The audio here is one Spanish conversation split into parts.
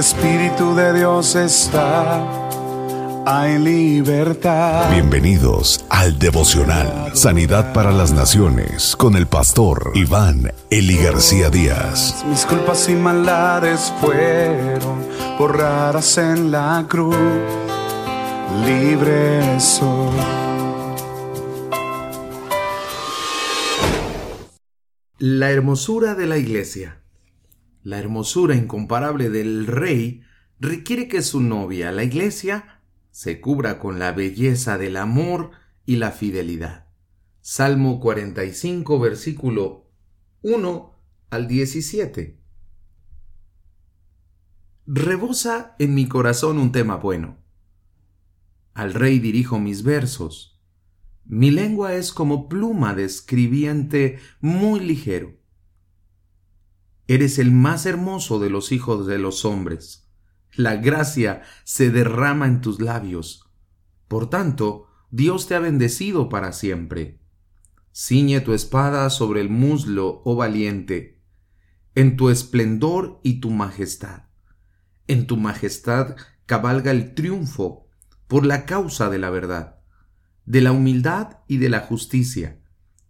Espíritu de Dios está, hay libertad. Bienvenidos al devocional Sanidad para las Naciones con el pastor Iván Eli García Díaz. Mis culpas y maldades fueron borradas en la cruz, libre soy. La hermosura de la iglesia. La hermosura incomparable del rey requiere que su novia, la iglesia, se cubra con la belleza del amor y la fidelidad. Salmo 45, versículo 1 al 17. Rebosa en mi corazón un tema bueno. Al rey dirijo mis versos. Mi lengua es como pluma de escribiente muy ligero Eres el más hermoso de los hijos de los hombres. La gracia se derrama en tus labios. Por tanto, Dios te ha bendecido para siempre. Ciñe tu espada sobre el muslo, oh valiente, en tu esplendor y tu majestad. En tu majestad cabalga el triunfo por la causa de la verdad, de la humildad y de la justicia.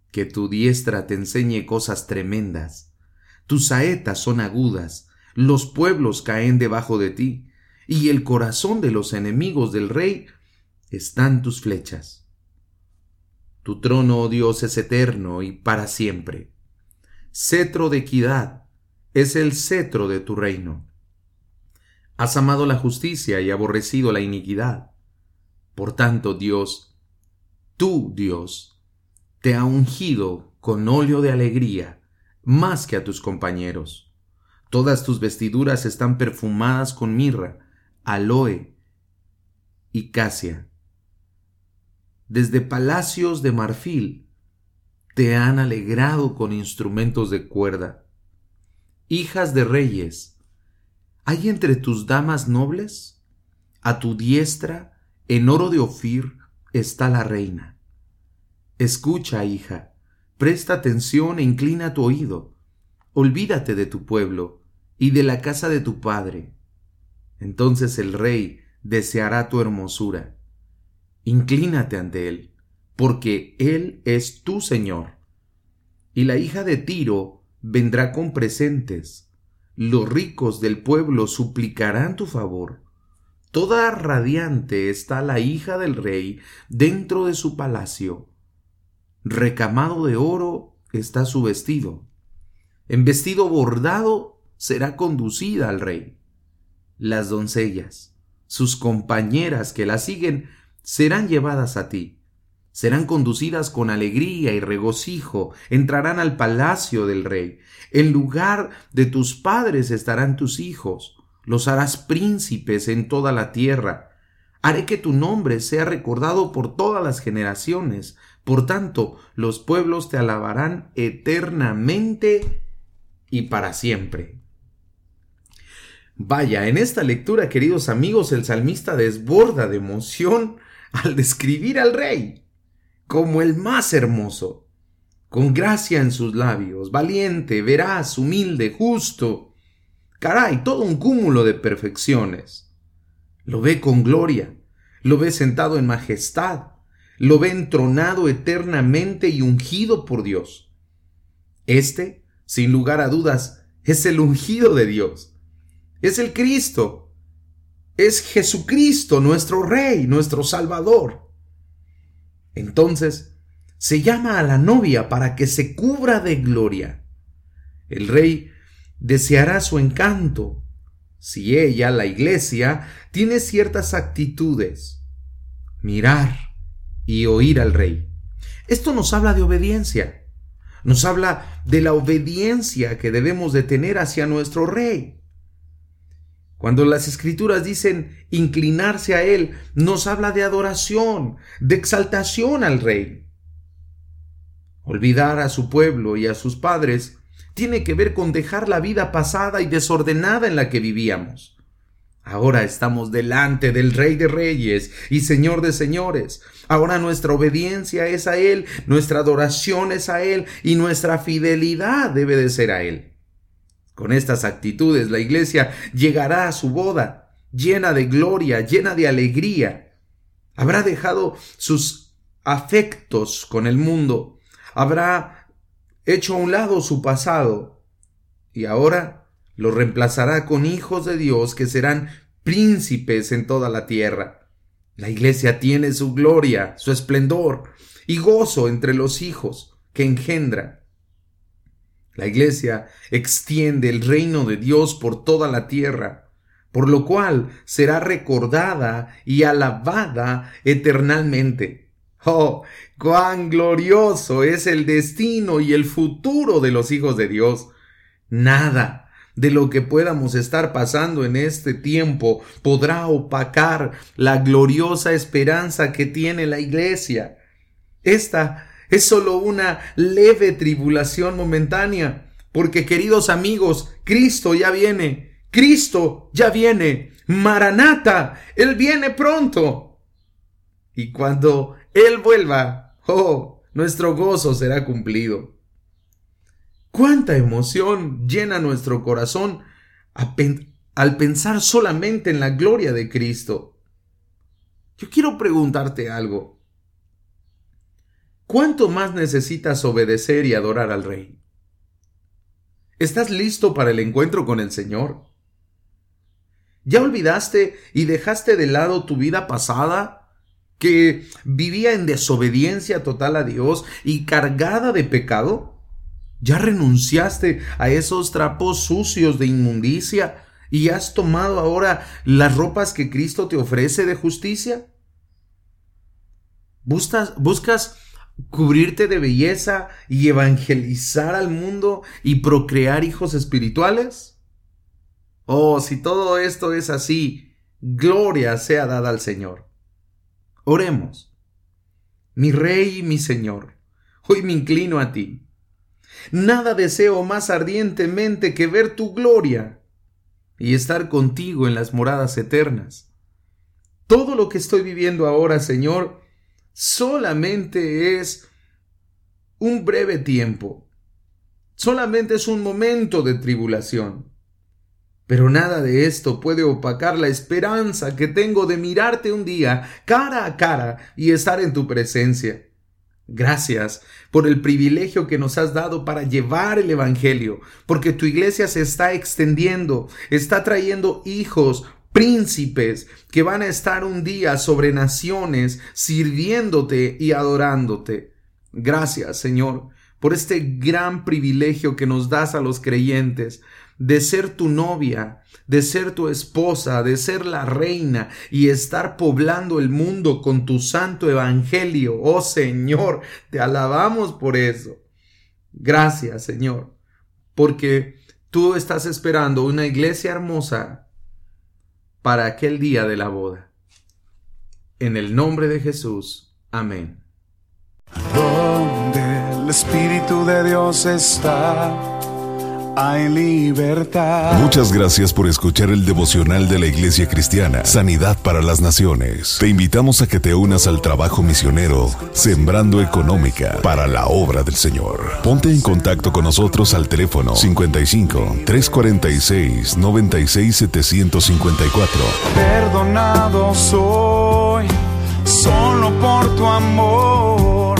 Que tu diestra te enseñe cosas tremendas tus saetas son agudas, los pueblos caen debajo de ti, y el corazón de los enemigos del rey están tus flechas. Tu trono, oh Dios, es eterno y para siempre. Cetro de equidad es el cetro de tu reino. Has amado la justicia y aborrecido la iniquidad. Por tanto, Dios, tú, Dios, te ha ungido con óleo de alegría más que a tus compañeros. Todas tus vestiduras están perfumadas con mirra, aloe y casia. Desde palacios de marfil te han alegrado con instrumentos de cuerda. Hijas de reyes, ¿hay entre tus damas nobles? A tu diestra, en oro de Ofir, está la reina. Escucha, hija, Presta atención e inclina tu oído. Olvídate de tu pueblo y de la casa de tu padre. Entonces el rey deseará tu hermosura. Inclínate ante él, porque él es tu Señor. Y la hija de Tiro vendrá con presentes. Los ricos del pueblo suplicarán tu favor. Toda radiante está la hija del rey dentro de su palacio recamado de oro está su vestido. En vestido bordado será conducida al rey. Las doncellas, sus compañeras que la siguen, serán llevadas a ti. Serán conducidas con alegría y regocijo, entrarán al palacio del rey. En lugar de tus padres estarán tus hijos, los harás príncipes en toda la tierra. Haré que tu nombre sea recordado por todas las generaciones. Por tanto, los pueblos te alabarán eternamente y para siempre. Vaya, en esta lectura, queridos amigos, el salmista desborda de emoción al describir al rey como el más hermoso, con gracia en sus labios, valiente, veraz, humilde, justo. Caray, todo un cúmulo de perfecciones. Lo ve con gloria, lo ve sentado en majestad, lo ve entronado eternamente y ungido por Dios. Este, sin lugar a dudas, es el ungido de Dios. Es el Cristo. Es Jesucristo, nuestro Rey, nuestro Salvador. Entonces, se llama a la novia para que se cubra de gloria. El Rey deseará su encanto si ella, la iglesia, tiene ciertas actitudes. Mirar, y oír al rey. Esto nos habla de obediencia. Nos habla de la obediencia que debemos de tener hacia nuestro rey. Cuando las escrituras dicen inclinarse a Él, nos habla de adoración, de exaltación al Rey. Olvidar a su pueblo y a sus padres tiene que ver con dejar la vida pasada y desordenada en la que vivíamos. Ahora estamos delante del Rey de Reyes y Señor de Señores. Ahora nuestra obediencia es a Él, nuestra adoración es a Él y nuestra fidelidad debe de ser a Él. Con estas actitudes la iglesia llegará a su boda, llena de gloria, llena de alegría. Habrá dejado sus afectos con el mundo, habrá hecho a un lado su pasado y ahora lo reemplazará con hijos de Dios que serán príncipes en toda la tierra. La iglesia tiene su gloria, su esplendor y gozo entre los hijos que engendra. La iglesia extiende el reino de Dios por toda la tierra, por lo cual será recordada y alabada eternalmente. Oh, cuán glorioso es el destino y el futuro de los hijos de Dios. Nada de lo que podamos estar pasando en este tiempo podrá opacar la gloriosa esperanza que tiene la iglesia. Esta es solo una leve tribulación momentánea, porque queridos amigos, Cristo ya viene, Cristo ya viene, Maranata, Él viene pronto. Y cuando Él vuelva, oh, nuestro gozo será cumplido. Cuánta emoción llena nuestro corazón al pensar solamente en la gloria de Cristo. Yo quiero preguntarte algo. ¿Cuánto más necesitas obedecer y adorar al Rey? ¿Estás listo para el encuentro con el Señor? ¿Ya olvidaste y dejaste de lado tu vida pasada, que vivía en desobediencia total a Dios y cargada de pecado? ¿Ya renunciaste a esos trapos sucios de inmundicia y has tomado ahora las ropas que Cristo te ofrece de justicia? ¿Buscas, buscas cubrirte de belleza y evangelizar al mundo y procrear hijos espirituales? Oh, si todo esto es así, gloria sea dada al Señor. Oremos. Mi Rey y mi Señor, hoy me inclino a ti. Nada deseo más ardientemente que ver tu gloria y estar contigo en las moradas eternas. Todo lo que estoy viviendo ahora, Señor, solamente es un breve tiempo, solamente es un momento de tribulación. Pero nada de esto puede opacar la esperanza que tengo de mirarte un día cara a cara y estar en tu presencia. Gracias por el privilegio que nos has dado para llevar el Evangelio, porque tu iglesia se está extendiendo, está trayendo hijos, príncipes que van a estar un día sobre naciones sirviéndote y adorándote. Gracias, Señor, por este gran privilegio que nos das a los creyentes de ser tu novia, de ser tu esposa, de ser la reina y estar poblando el mundo con tu santo evangelio. Oh Señor, te alabamos por eso. Gracias, Señor, porque tú estás esperando una iglesia hermosa para aquel día de la boda. En el nombre de Jesús. Amén. El Espíritu de Dios está, hay libertad. Muchas gracias por escuchar el devocional de la Iglesia Cristiana, Sanidad para las Naciones. Te invitamos a que te unas al trabajo misionero, Sembrando Económica para la obra del Señor. Ponte en contacto con nosotros al teléfono 55 346 96 754. Perdonado soy, solo por tu amor,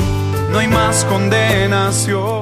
no hay más condenación.